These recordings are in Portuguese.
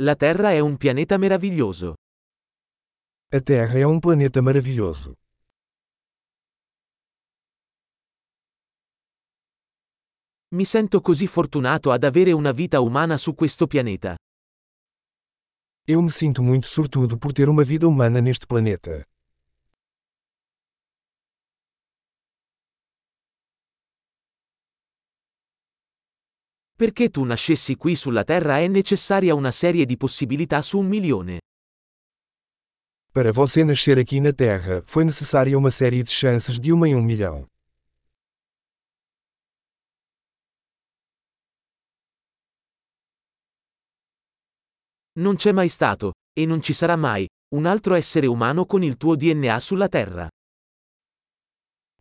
La Terra è un pianeta meraviglioso. A Terra é um planeta maravilhoso. Mi sento così fortunato ad avere una vita umana su questo pianeta. Eu me sinto muito sortudo por ter uma vida humana neste planeta. Perché tu nascessi qui sulla Terra è necessaria una serie di possibilità su un milione. Para você nascer aqui na Terra, foi necessária uma série de chances de uma em um milhão. Non c'è mai stato, e non ci sarà mai, un altro essere umano con il tuo DNA sulla Terra.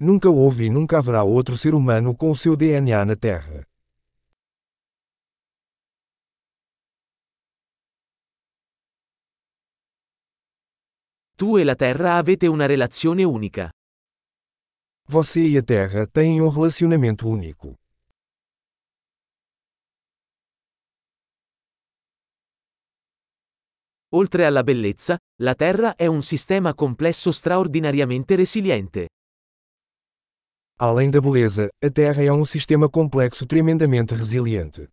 Nunca houve e nunca haverá outro ser humano com o seu DNA na Terra. Tu e la Terra avete una relazione unica. Você e a Terra têm um relacionamento único. Oltre alla bellezza, la Terra è un sistema complesso straordinariamente resiliente. Além da beleza, a Terra é um sistema complexo tremendamente resiliente.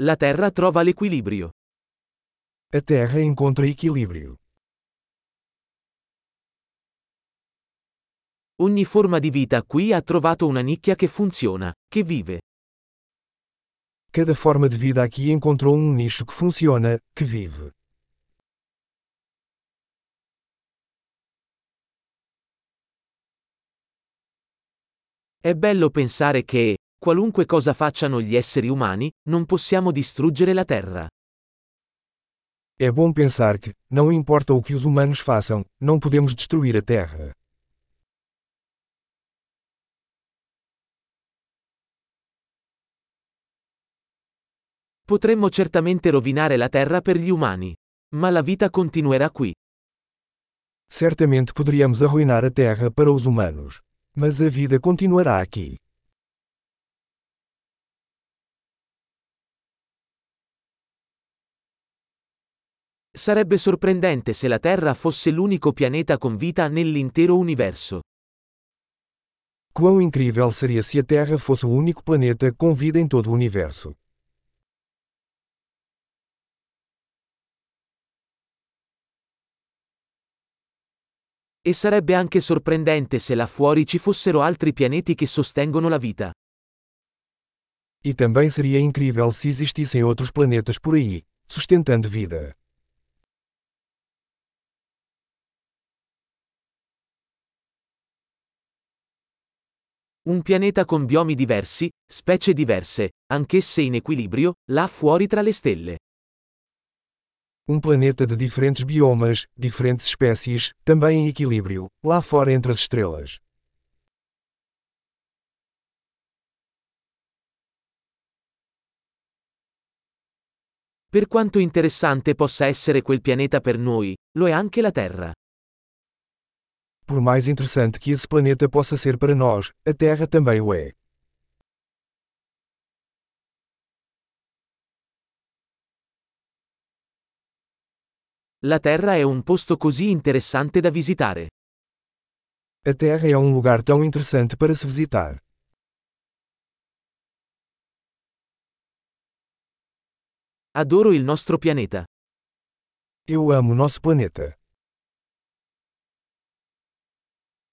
La Terra trova l'equilibrio. A Terra encontra equilíbrio. Ogni forma di vita qui ha trovato una nicchia che funziona, che vive. Cada forma de vida aqui encontrou um nicho que funciona, que vive. È bello pensare che, qualunque cosa facciano gli esseri umani, non possiamo distruggere la Terra. É bom pensar que, não importa o que os humanos façam, não podemos destruir a Terra. Potremmo certamente rovinare la Terra per gli umani. Ma la vita continuerà qui. Certamente poderíamos arruinar a Terra para os humanos. Mas a vida continuará aqui. Sarebbe sorprendente se la Terra fosse l'unico pianeta con vita nell'intero universo. Quão incrível seria se a Terra fosse o único planeta com vida em todo o universo. E sarebbe anche sorprendente se là fuori ci fossero altri pianeti che sostengono la vita. E também seria incrível se existissem outros planetas por aí, sustentando vida. Un pianeta con biomi diversi, specie diverse, anch'esse in equilibrio, là fuori tra le stelle. Um planeta de diferentes biomas, diferentes espécies, também em equilíbrio, lá fora entre as estrelas. Per quanto interessante possa essere quel pianeta per noi, lo è anche la Terra. Por mais interessante que esse planeta possa ser para nós, a Terra também o é. La Terra è un posto così interessante da visitare. A Terra é um lugar tão interessante para se visitar. Adoro il nostro pianeta. Eu amo nosso planeta.